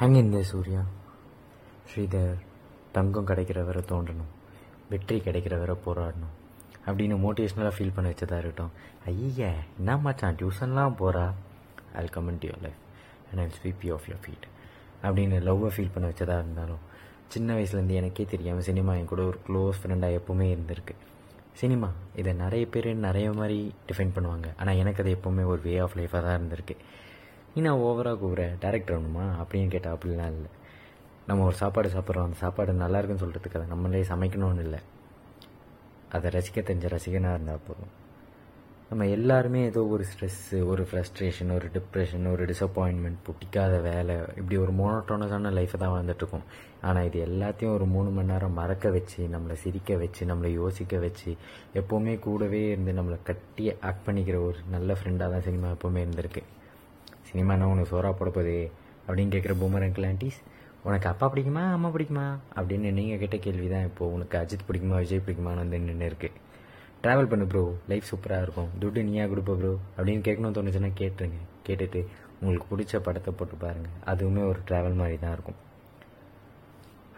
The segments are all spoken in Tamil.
ஹேங் சூர்யா ஸ்ரீதர் தங்கம் கிடைக்கிற வரை தோன்றணும் வெற்றி கிடைக்கிற வரை போராடணும் அப்படின்னு மோட்டிவேஷ்னலாக ஃபீல் பண்ண வச்சதா இருக்கட்டும். ஐய என்ன மச்சான் டியூஷன்லாம் போகிறா I comment your life and I sweep you off your feet அப்படின்னு லவ்வை ஃபீல் பண்ண வச்சதாக இருந்தாலும் சின்ன வயசுலேருந்து எனக்கே தெரியாமல் சினிமா என் கூட ஒரு க்ளோஸ் ஃப்ரெண்டாக எப்போவுமே இருந்திருக்கு. சினிமா இதை நிறைய பேர் நிறைய மாதிரி டிஃபைன் பண்ணுவாங்க. ஆனால் எனக்கு அது எப்போவுமே ஒரு வே ஆஃப் லைஃபாக தான் இருந்திருக்கு. நான் ஓவராக கூற டேரக்டர் வேணுமா அப்படின்னு கேட்டால் அப்படிலாம் இல்லை. நம்ம ஒரு சாப்பாடு சாப்பிட்றோம். அந்த சாப்பாடு நல்லா இருக்குன்னு சொல்கிறதுக்கு அதை நம்மளே சமைக்கணும்னு இல்லை. அதை ரசிக்க தெரிஞ்ச ரசிகனாக இருந்தால் போதும். நம்ம எல்லாருமே ஏதோ ஒரு ஸ்ட்ரெஸ்ஸு ஒரு ஃப்ரஸ்ட்ரேஷன் ஒரு டிப்ரெஷன் ஒரு டிசப்பாயின்மெண்ட் பிடிக்காத வேலை இப்படி ஒரு மோனோட்டோனஸான லைஃப்பை தான் வாழ்ந்துட்டுருக்கோம். ஆனால் இது எல்லாத்தையும் ஒரு மூணு மணி நேரம் மறக்க வச்சு நம்மளை சிரிக்க வச்சு நம்மளை யோசிக்க வச்சு எப்போவுமே கூடவே இருந்து நம்மளை கட்டி ஆக்ட் பண்ணிக்கிற ஒரு நல்ல ஃப்ரெண்டாக தான் சினிமா எப்போவுமே இருந்திருக்கு. சினிமானா உனக்கு சோறா போட போதே அப்படின்னு கேட்குற பூமர் அங்கிள் ஆண்டிஸ் உனக்கு அப்பா பிடிக்குமா அம்மா பிடிக்குமா? அப்படின்னு நீங்கள் கேட்ட கேள்வி தான் இப்போது உனக்கு அஜித் பிடிக்குமா விஜய் பிடிக்குமான்னு வந்து நின்று இருக்கு. ட்ராவல் பண்ணு ப்ரோ லைஃப் சூப்பராக இருக்கும். துட்டு நீயா கொடுப்ப ப்ரோ அப்படின்னு கேட்கணும்னு தோணுச்சுன்னா கேட்டுருங்க. கேட்டுட்டு உங்களுக்கு பிடிச்ச படத்தை போட்டு பாருங்கள் அதுவுமே ஒரு ட்ராவல் மாதிரி தான் இருக்கும்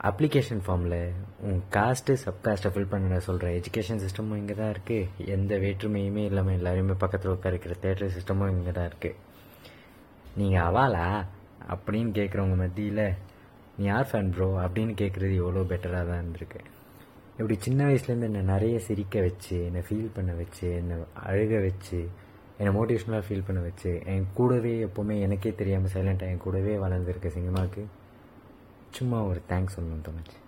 அப்ளிகேஷன் ஃபார்மில் உன் காஸ்ட்டு சப்காஸ்ட்டை ஃபில் பண்ண சொல்கிற எஜுகேஷன் சிஸ்டமும் இங்கே தான் இருக்குது எந்த வேற்றுமையுமே இல்லாமல் எல்லாரையுமே பக்கத்தில் உட்காரிக்கிற தேட்டர் சிஸ்டமும் இங்கே தான் இருக்குது நீங்கள் அவாலா அப்படின்னு கேட்குறவங்க மத்தியில் நீ யார் ஃபேன் ப்ரோ அப்படின்னு கேட்குறது எவ்வளோ பெட்டராக தான் இருந்திருக்கு. இப்படி சின்ன வயசுலேருந்து என்னை நிறைய சிரிக்க வச்சு என்னை ஃபீல் பண்ண வச்சு என்னை அழுக வச்சு என்னை மோட்டிவேஷ்னலாக ஃபீல் பண்ண வச்சு என் கூடவே எப்போவுமே எனக்கே தெரியாமல் சைலண்ட்டாக என் கூடவே வளர்ந்துருக்க சினிமாவுக்கு சும்மா ஒரு தேங்க்ஸ் சொல்லணும்னு தோணுச்சு.